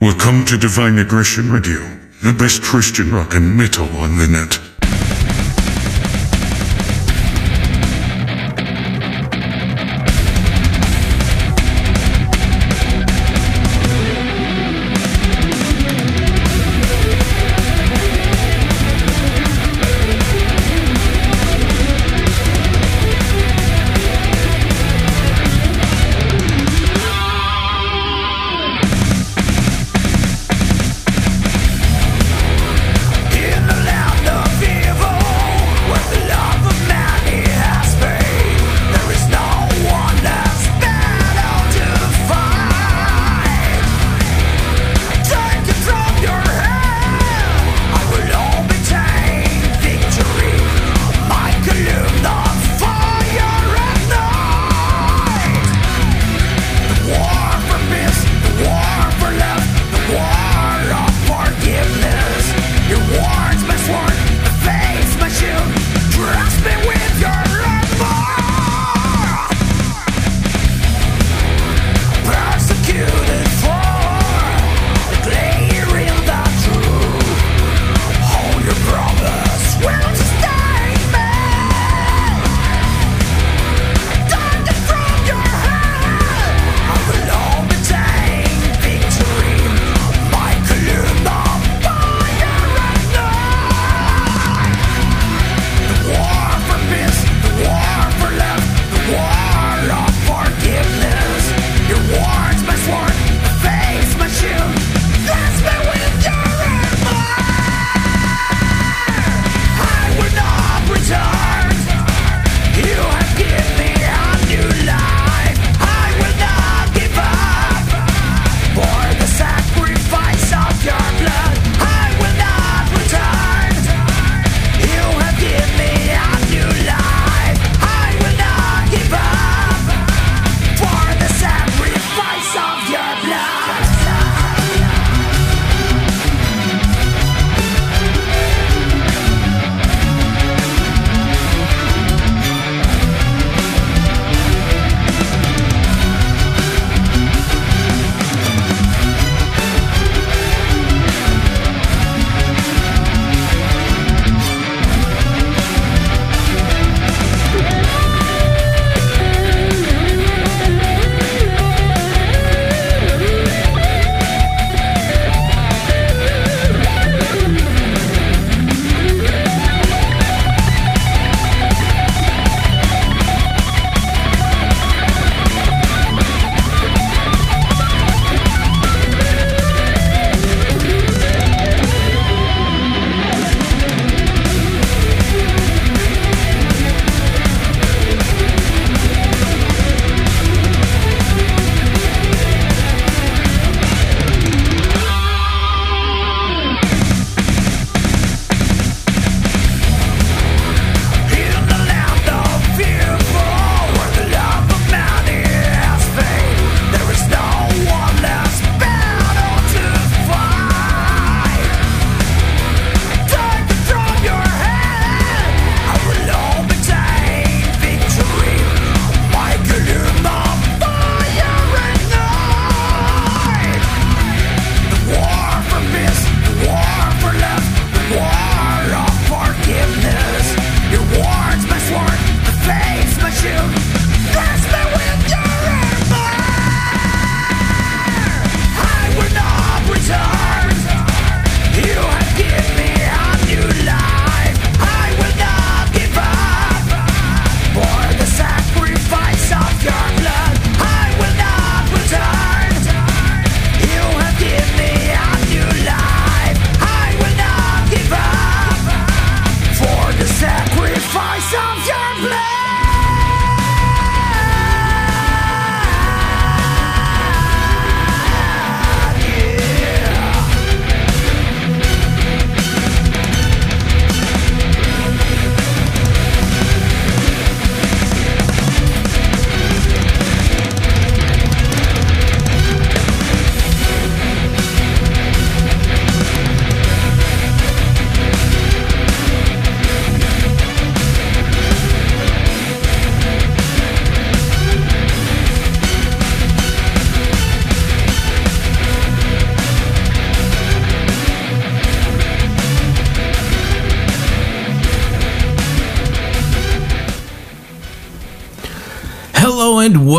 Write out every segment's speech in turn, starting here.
Welcome to Divine Aggression Radio, the best Christian rock and metal on the net.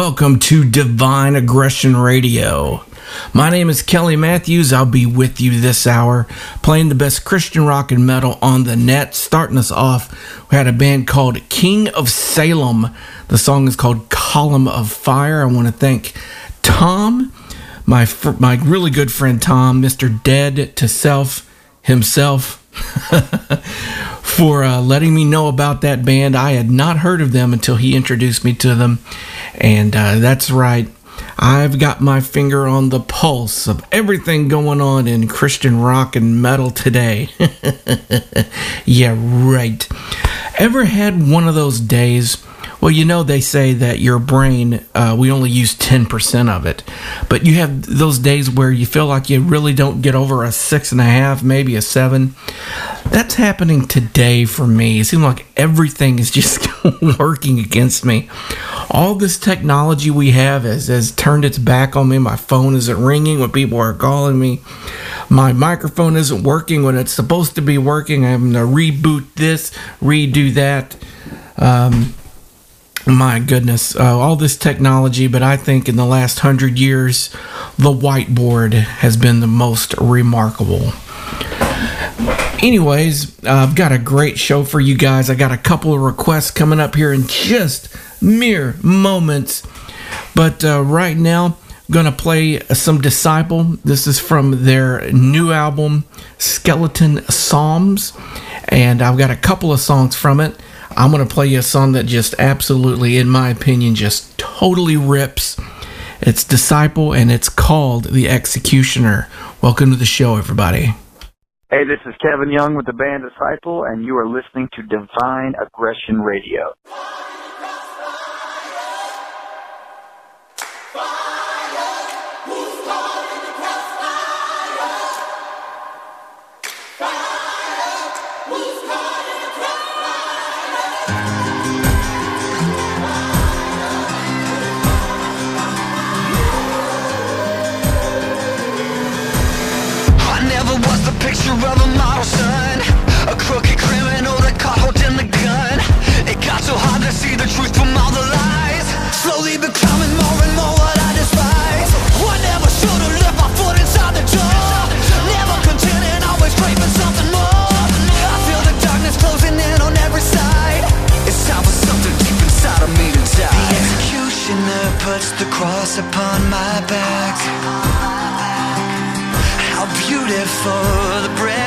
Welcome to Divine Aggression Radio. My name is Kelly Matthews. I'll be with you this hour playing the best Christian rock and metal on the net. Starting us off, we had a band called King of Salem. The song is called Column of Fire. I want to thank Tom, my fr- my really good friend Tom, Mr. Dead to Self himself. for uh, letting me know about that band. I had not heard of them until he introduced me to them. And uh, that's right, I've got my finger on the pulse of everything going on in Christian rock and metal today. yeah, right. Ever had one of those days? Well, you know, they say that your brain, uh, we only use 10% of it. But you have those days where you feel like you really don't get over a six and a half, maybe a seven. That's happening today for me. It seems like everything is just working against me. All this technology we have has, has turned its back on me. My phone isn't ringing when people are calling me. My microphone isn't working when it's supposed to be working. I'm going to reboot this, redo that. Um, my goodness, uh, all this technology, but I think in the last hundred years, the whiteboard has been the most remarkable. Anyways, I've got a great show for you guys. I got a couple of requests coming up here in just mere moments. But uh, right now, I'm going to play some Disciple. This is from their new album, Skeleton Psalms. And I've got a couple of songs from it. I'm going to play you a song that just absolutely, in my opinion, just totally rips. It's Disciple and it's called The Executioner. Welcome to the show, everybody. Hey, this is Kevin Young with the band Disciple, and you are listening to Divine Aggression Radio. Model son A crooked criminal that caught holding the gun It got so hard to see the truth from all the lies Slowly becoming more and more what I despise I never should have left my foot inside the door Never contented, always craving something more I feel the darkness closing in on every side It's time for something deep inside of me to die The executioner puts the cross upon my back beautiful. The breath,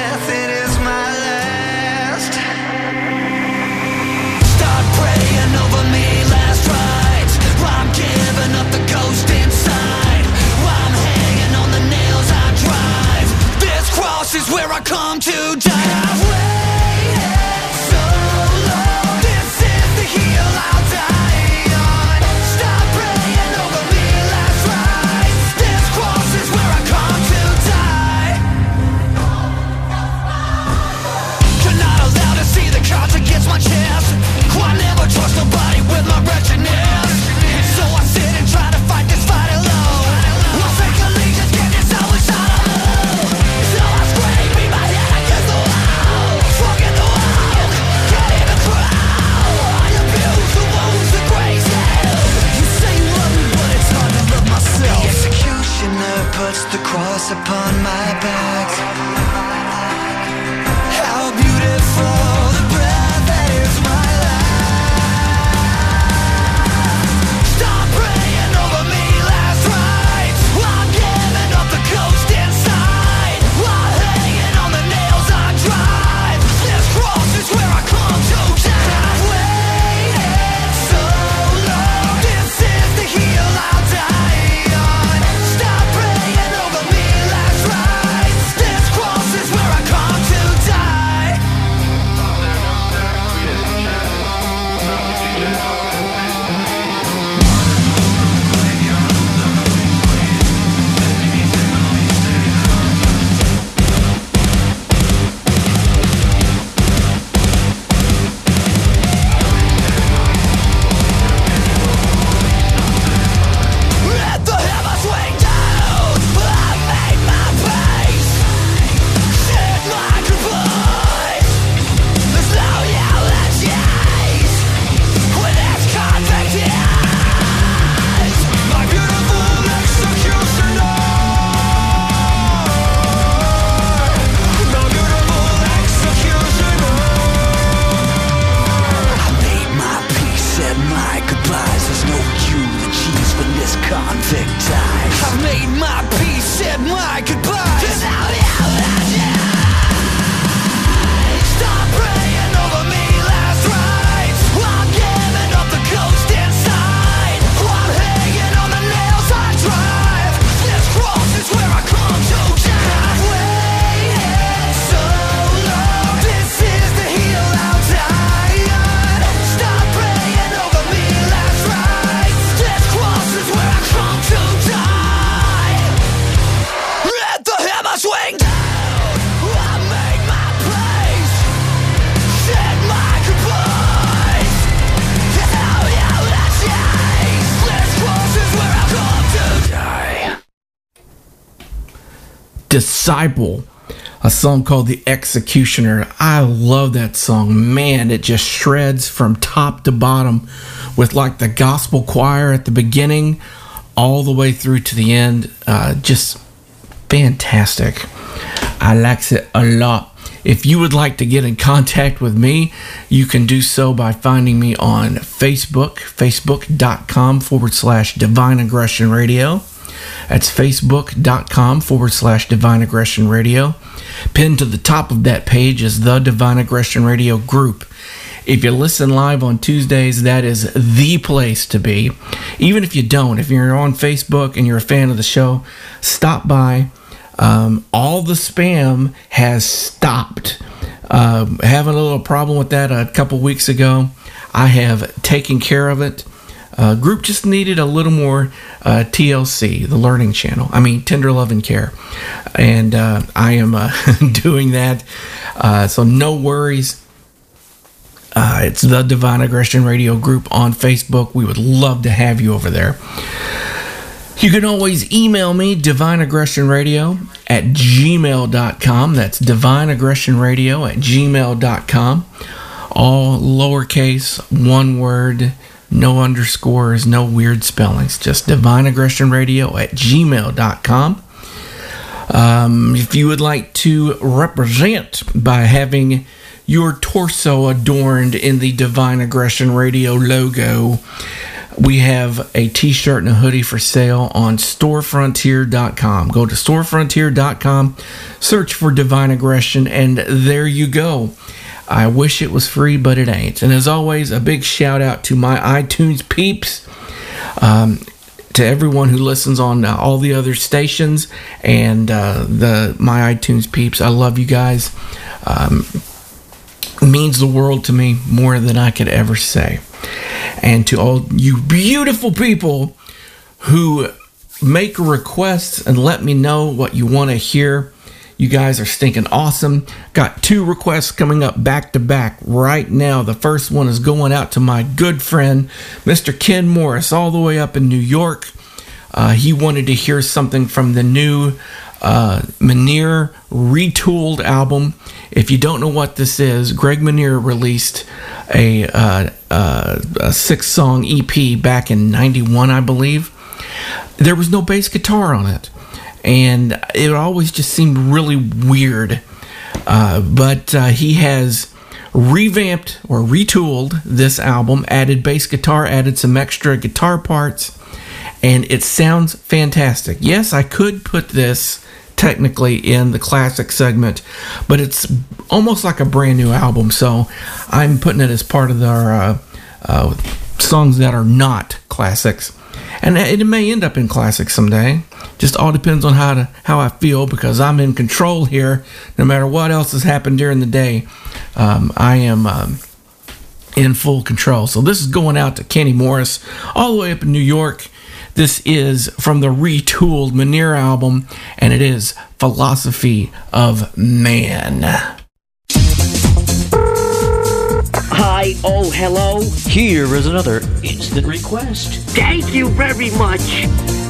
Disciple, a song called The Executioner. I love that song. Man, it just shreds from top to bottom with like the gospel choir at the beginning all the way through to the end. Uh, just fantastic. I likes it a lot. If you would like to get in contact with me, you can do so by finding me on Facebook, facebook.com forward slash divine aggression radio. That's facebook.com forward slash divine aggression radio. Pinned to the top of that page is the Divine Aggression Radio group. If you listen live on Tuesdays, that is the place to be. Even if you don't, if you're on Facebook and you're a fan of the show, stop by. Um, all the spam has stopped. Uh, having a little problem with that a couple weeks ago. I have taken care of it. Uh, group just needed a little more uh, TLC, the Learning Channel. I mean, Tender Love and Care. And uh, I am uh, doing that. Uh, so, no worries. Uh, it's the Divine Aggression Radio group on Facebook. We would love to have you over there. You can always email me, divineaggressionradio at gmail.com. That's divineaggressionradio at gmail.com. All lowercase, one word, no underscores, no weird spellings. Just divineaggressionradio at gmail.com. Um, if you would like to represent by having your torso adorned in the Divine Aggression Radio logo, we have a t-shirt and a hoodie for sale on storefrontier.com go to storefrontier.com search for divine aggression and there you go i wish it was free but it ain't. And as always a big shout out to my itunes peeps um, to everyone who listens on uh, all the other stations and uh, the my itunes peeps. I love you guys. Um, means the world to me more than i could ever say. And to all you beautiful people who make requests and let me know what you want to hear. You guys are stinking awesome. Got two requests coming up back to back right now. The first one is going out to my good friend, Mr. Ken Morris, all the way up in New York. Uh, he wanted to hear something from the new uh, Manier retooled album. If you don't know what this is, Greg Manier released a, uh, uh, a six song EP back in 91, I believe. There was no bass guitar on it, and it always just seemed really weird. Uh, but uh, he has revamped or retooled this album, added bass guitar, added some extra guitar parts, and it sounds fantastic. Yes, I could put this technically in the classic segment, but it's almost like a brand new album. So I'm putting it as part of our uh, uh, songs that are not classics, and it may end up in classics someday. Just all depends on how to how I feel because I'm in control here. No matter what else has happened during the day, um, I am. Um, in full control. So this is going out to Kenny Morris, all the way up in New York. This is from the retooled Manier album, and it is Philosophy of Man. Oh, hello. Here is another instant request. Thank you very much.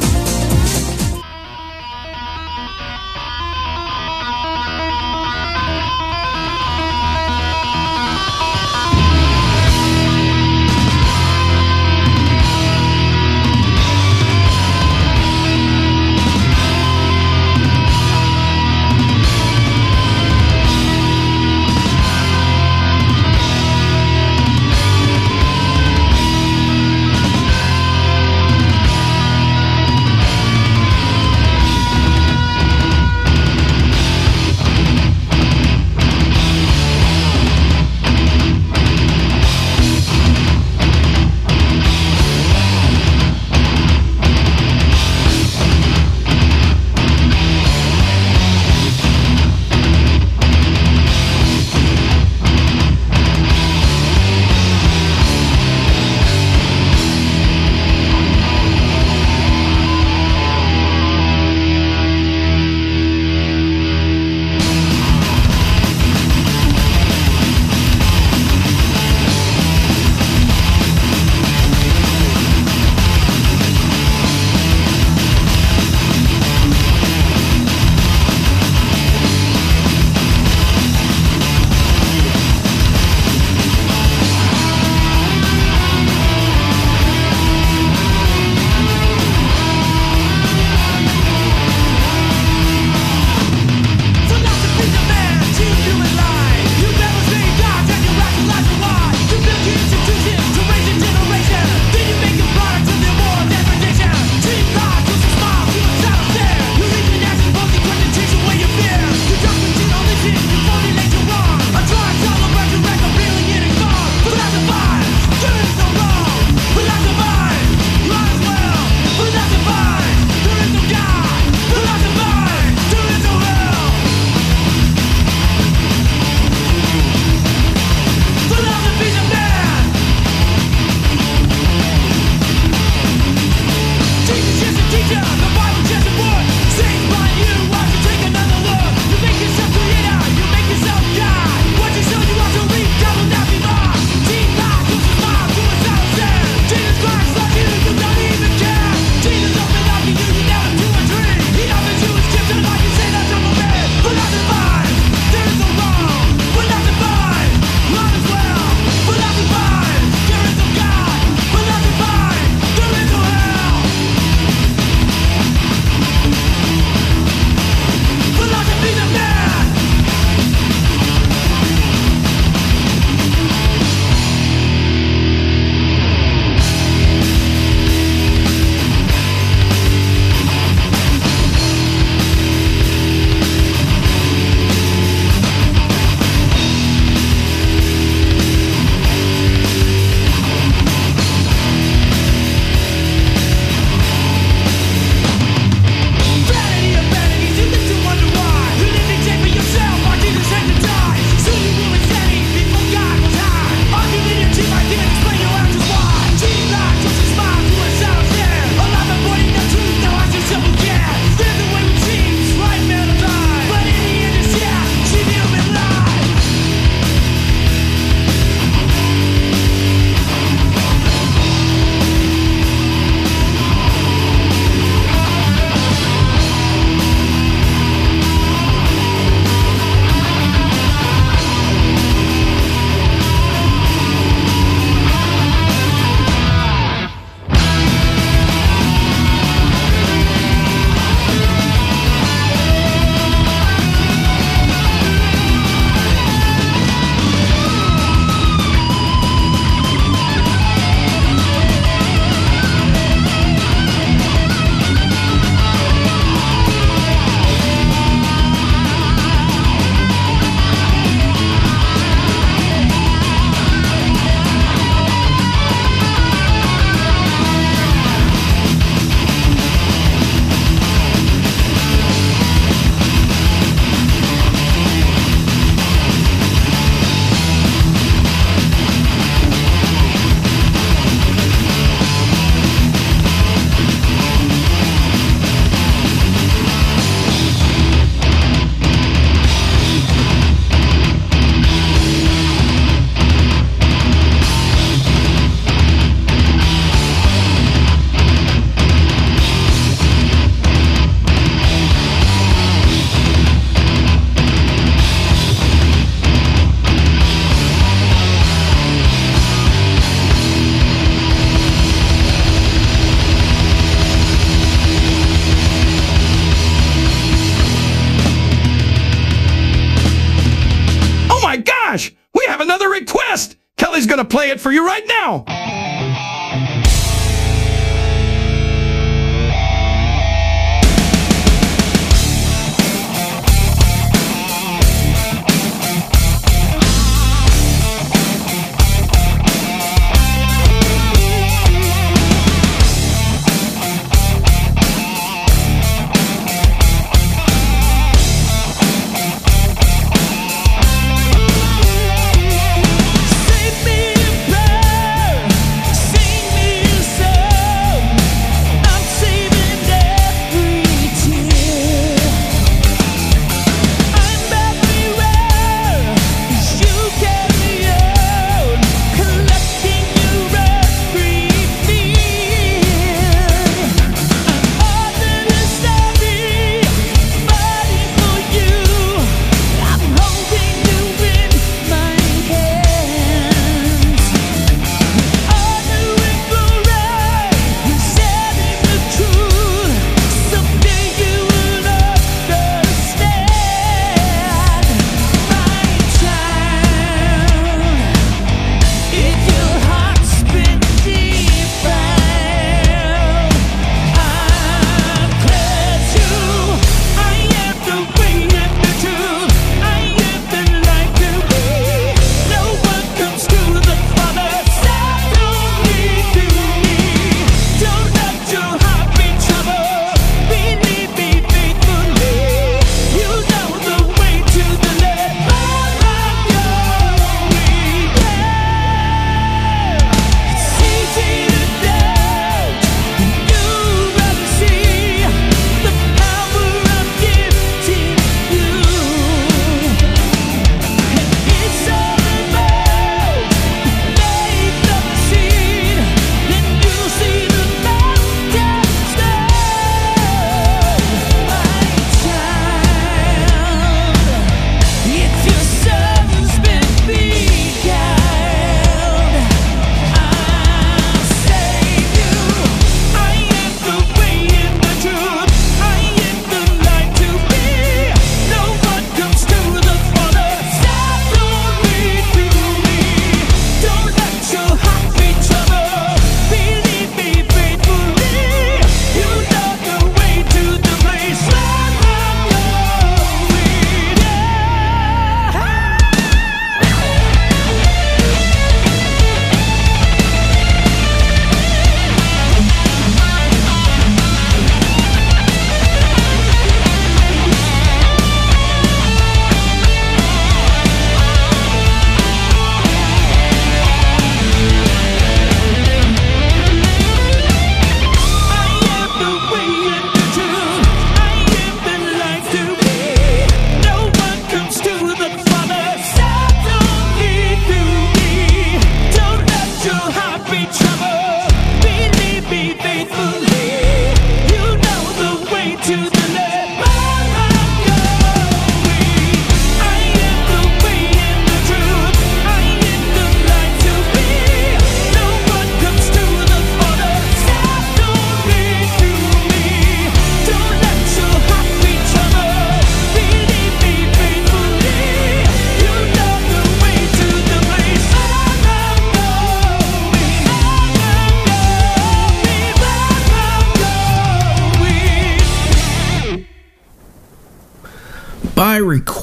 request! Kelly's gonna play it for you right now!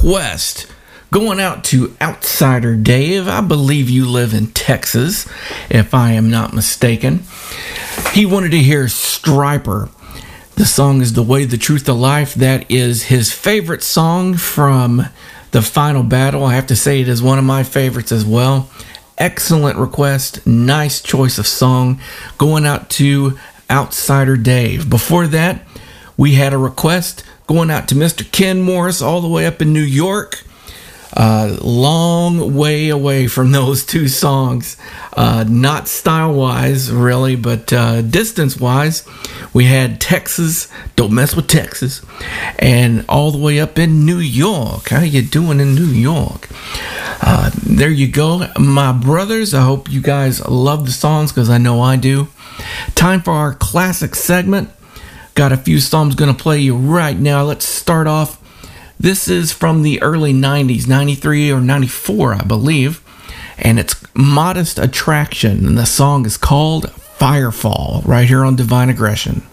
Request going out to outsider dave. I believe you live in texas if i am not mistaken. He wanted to hear Stryper. The song is the way the truth the life. That is his favorite song from the final battle. I have to say it is one of my favorites as well. Excellent request. Nice choice of song. Going out to outsider dave. Before that we had a request going out to Mr. Ken Morris all the way up in New York. Uh, long way away from those two songs. Uh, not style wise, really, but uh, distance wise. We had Texas, Don't Mess with Texas, and all the way up in New York. How you doing in New York? Uh, there you go, my brothers. I hope you guys love the songs because I know I do. Time for our classic segment. Got a few songs gonna play you right now. Let's start off. This is from the early 90s, 93 or 94, I believe, and it's Modest Attraction, and the song is called Firefall, right here on Divine Aggression.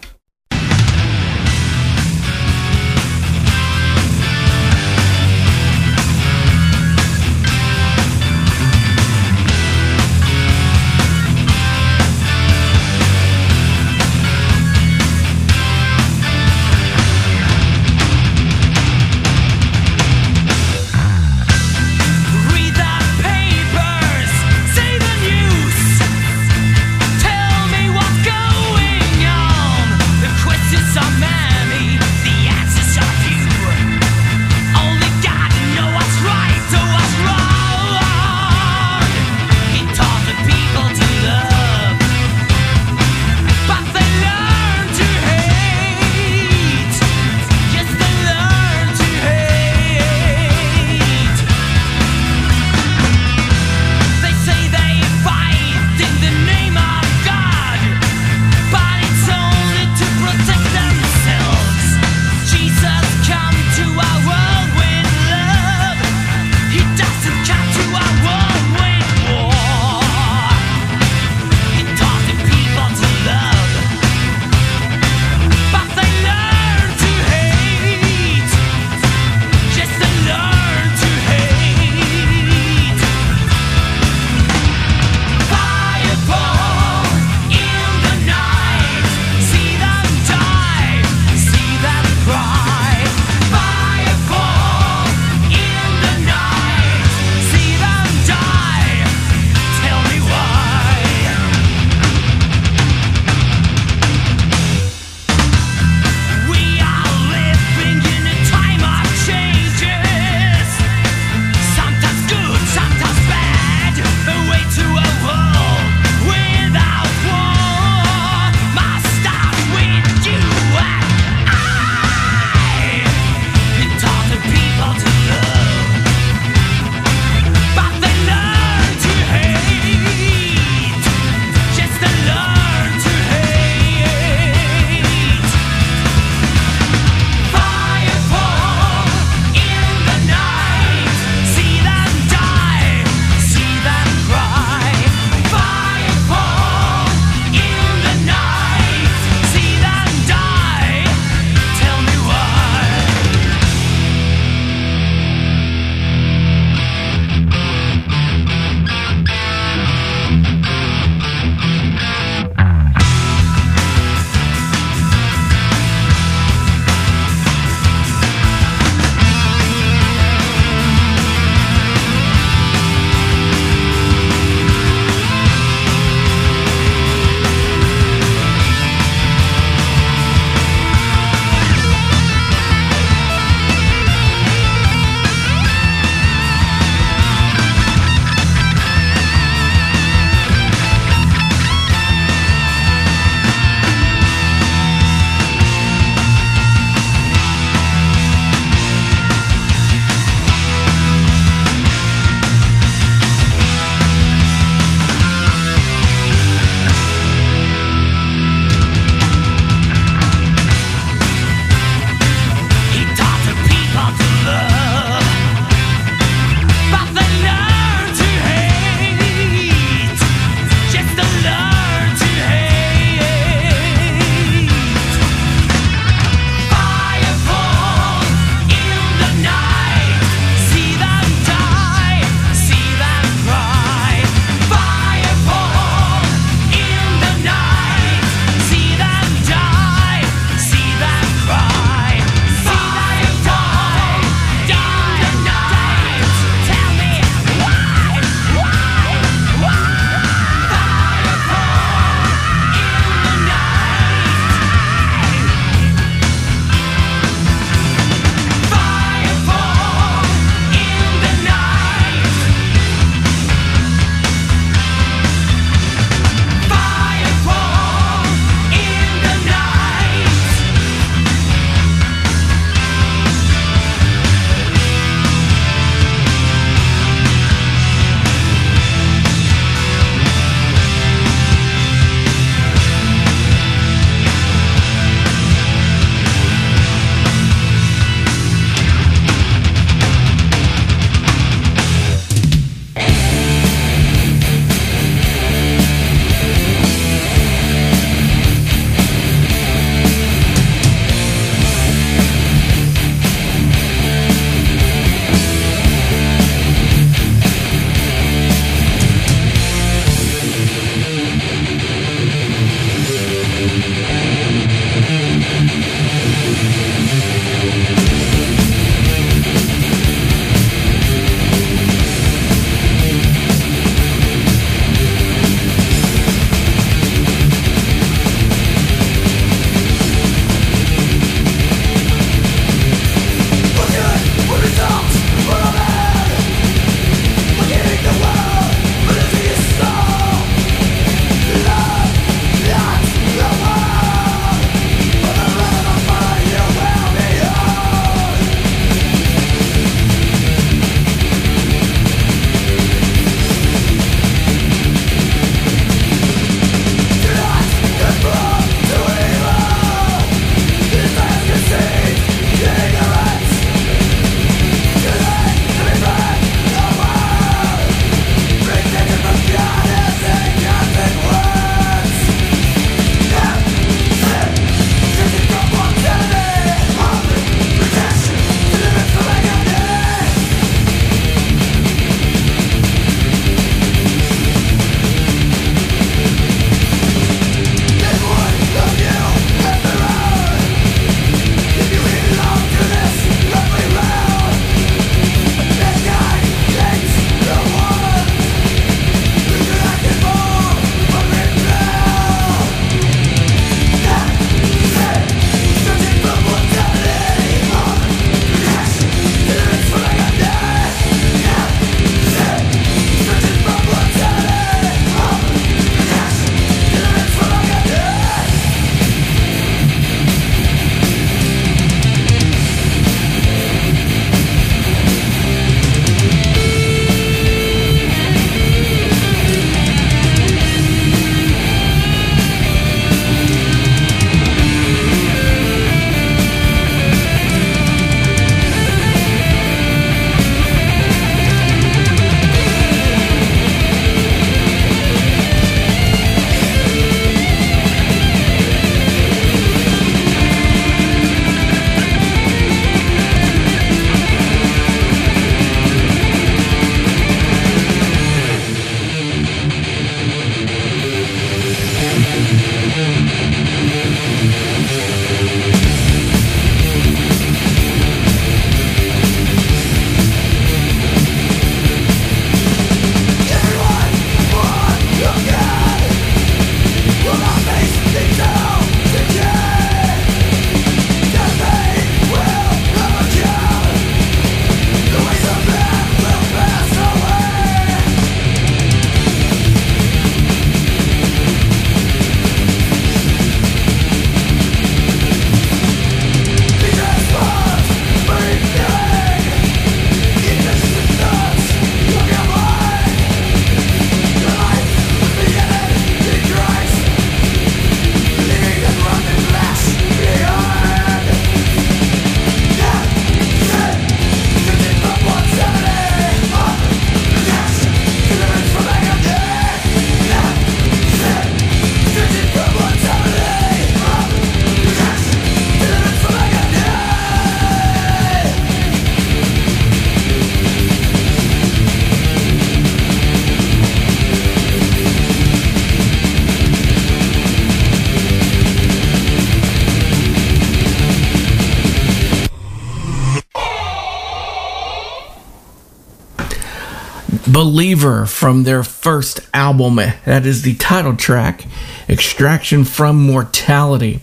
Believer from their first album. That is the title track, Extraction from Mortality.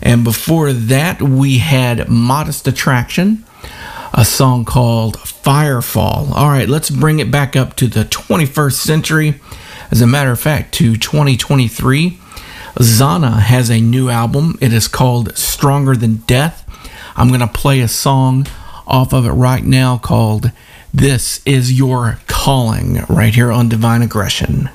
And before that, we had Modest Attraction, a song called Firefall. All right, let's bring it back up to the 21st century. As a matter of fact, to 2023. Zana has a new album. It is called Stronger Than Death. I'm going to play a song off of it right now called This Is Your Calling, right here on Divine Aggression.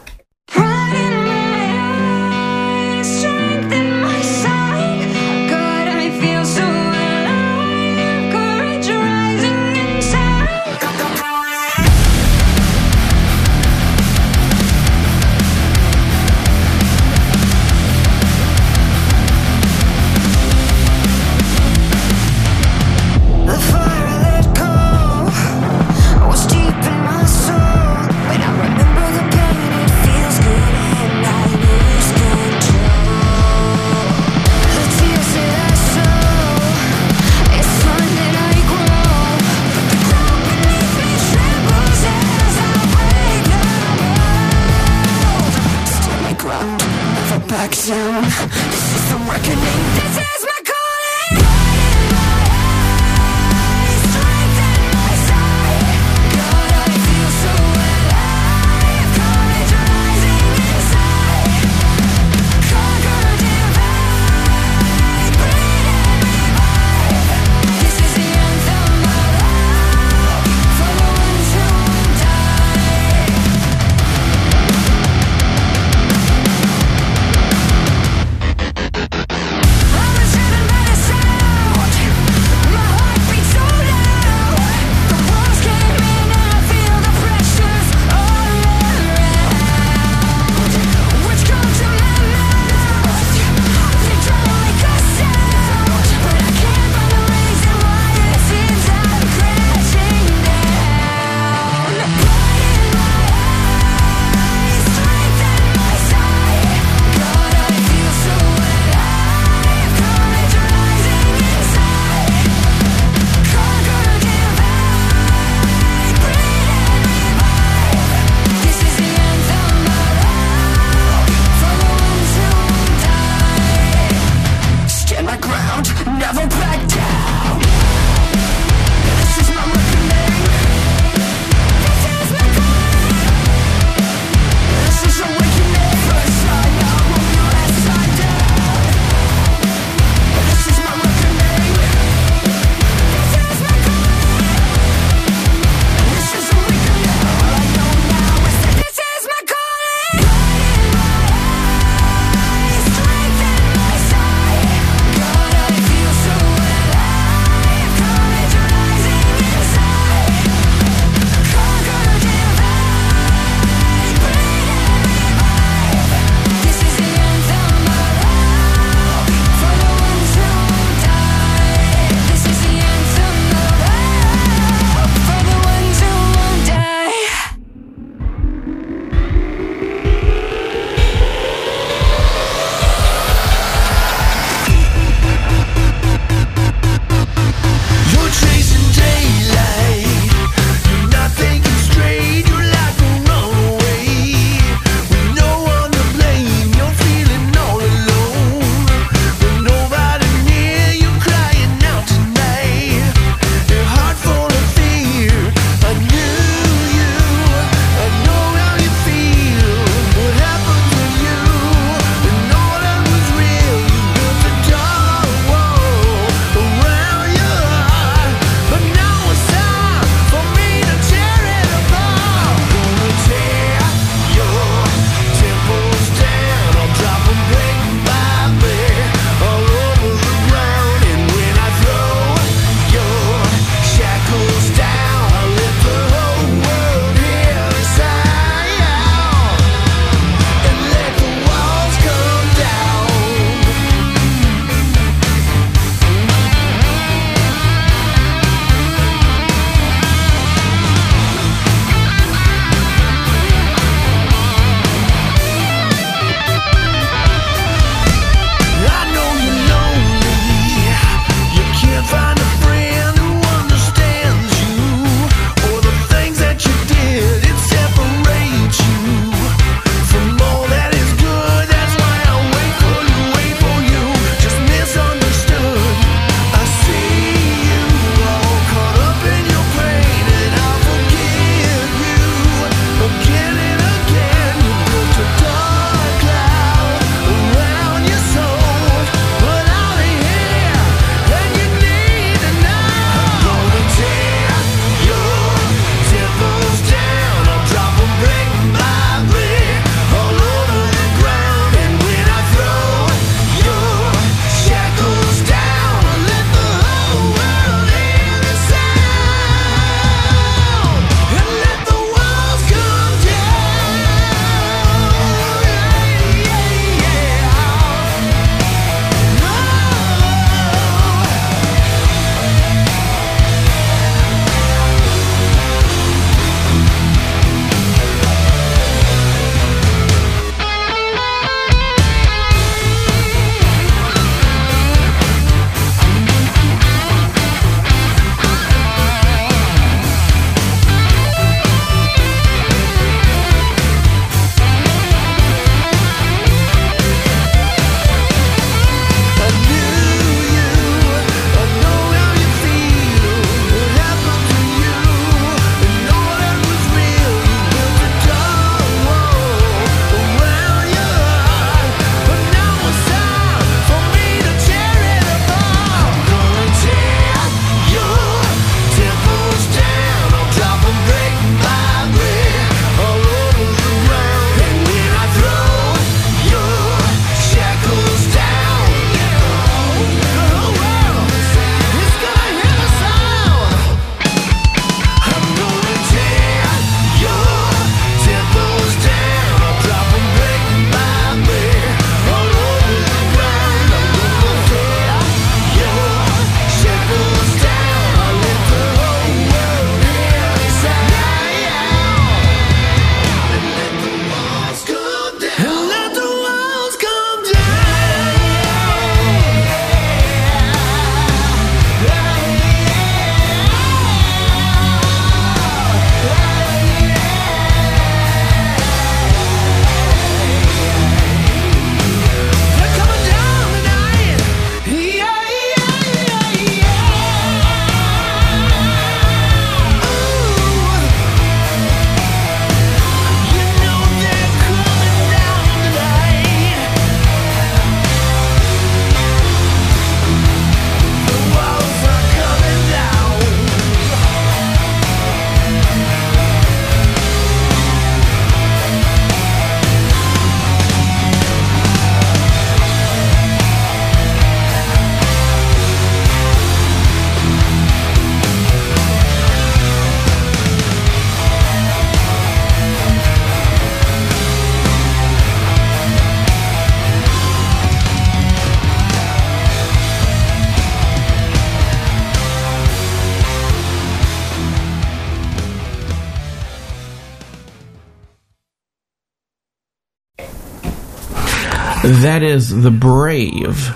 That is The Brave,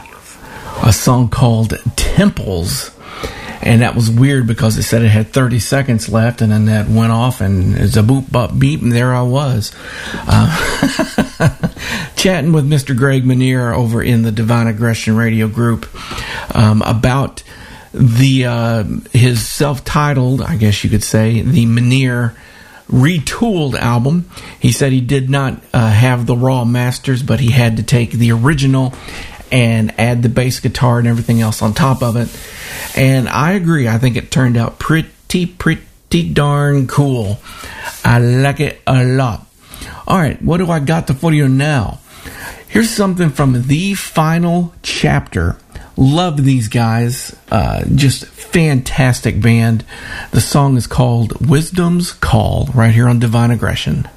a song called Temples. And that was weird because it said it had 30 seconds left, and then that went off, and it's a boop, bop, beep, and there I was. Uh, chatting with Mr. Greg Minier over in the Divine Aggression Radio group um, about the uh, his self-titled, I guess you could say, the Minier retooled album. He said he did not uh, have the raw masters, but he had to take the original and add the bass guitar and everything else on top of it. And I agree. I think it turned out pretty, pretty darn cool. I like it a lot. All right, what do I got to for you now? Here's something from the final chapter. Love these guys. Uh, just fantastic band. The song is called Wisdom's Call, right here on Divine Aggression.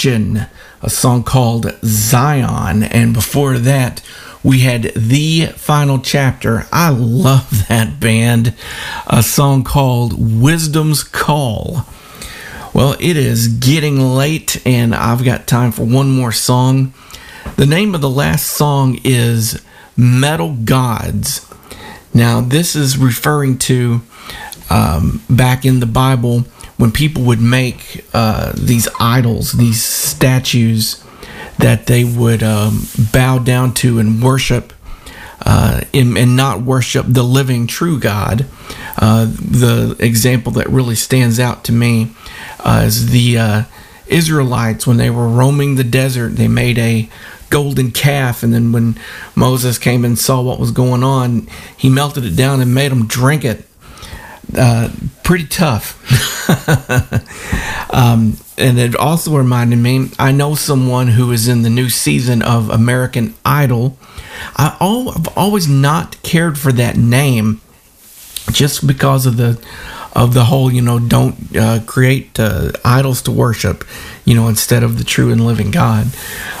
Gretchen, a song called Zion. And before that, we had The Final Chapter. I love that band. A song called Wisdom's Call. Well, it is getting late, and I've got time for one more song. The name of the last song is Metal Gods. Now, this is referring to um, back in the Bible when people would make uh, these idols, these statues that they would um, bow down to and worship. Uh, and, and not worship the living true God. Uh, the example that really stands out to me uh, is the uh, Israelites when they were roaming the desert. They made a golden calf, and then when Moses came and saw what was going on, he melted it down and made them drink it. Uh, pretty tough. um, and it also reminded me I know someone who is in the new season of American Idol. I al- I've always not cared for that name just because of the of the whole you know don't uh, create uh, idols to worship you know instead of the true and living god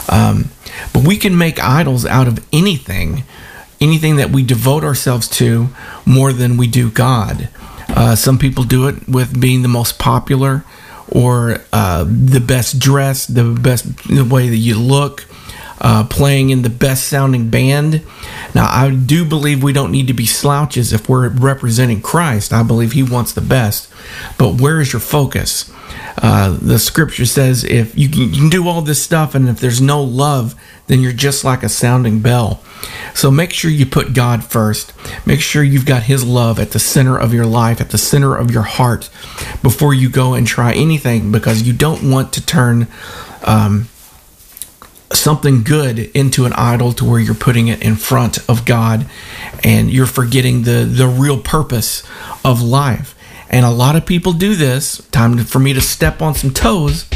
um, but we can make idols out of anything anything that we devote ourselves to more than we do god uh, some people do it with being the most popular or uh, the best dressed the best the way that you look uh, playing in the best sounding band. Now, I do believe we don't need to be slouches if we're representing Christ. I believe He wants the best. But where is your focus? Uh, the scripture says if you can, you can do all this stuff and if there's no love, then you're just like a sounding bell. So make sure you put God first. Make sure you've got His love at the center of your life, at the center of your heart before you go and try anything because you don't want to turn. Um, something good into an idol to where you're putting it in front of God and you're forgetting the the real purpose of life. And a lot of people do this. Time for me to step on some toes.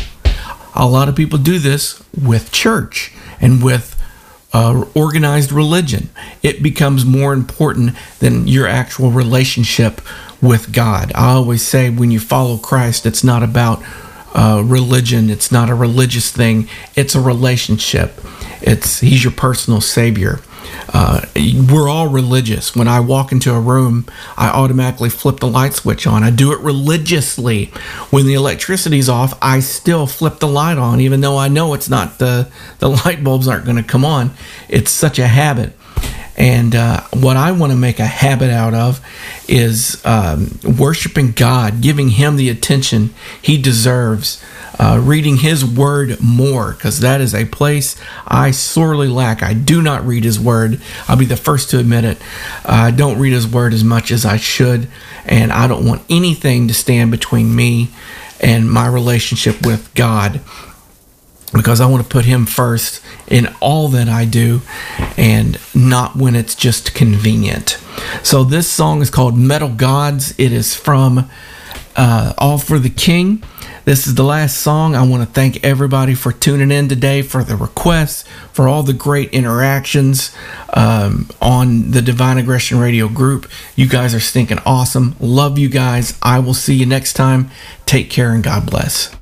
A lot of people do this with church and with uh, organized religion. It becomes more important than your actual relationship with God. I always say when you follow Christ, it's not about uh, religion. It's not a religious thing. It's a relationship. It's He's your personal savior. Uh, we're all religious. When I walk into a room, I automatically flip the light switch on. I do it religiously. When the electricity's off, I still flip the light on, even though I know it's not the the light bulbs aren't going to come on. It's such a habit. And uh, what I want to make a habit out of is um, worshiping God, giving Him the attention He deserves, uh, reading His Word more, because that is a place I sorely lack. I do not read His Word. I'll be the first to admit it. I don't read His Word as much as I should, and I don't want anything to stand between me and my relationship with God because I want to put him first in all that I do and not when it's just convenient. So this song is called Metal Gods. It is from uh, All for the King. This is the last song. I want to thank everybody for tuning in today, for the requests, for all the great interactions um, on the Divine Aggression Radio group. You guys are stinking awesome. Love you guys. I will see you next time. Take care and God bless.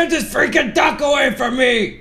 Get this freaking duck away from me!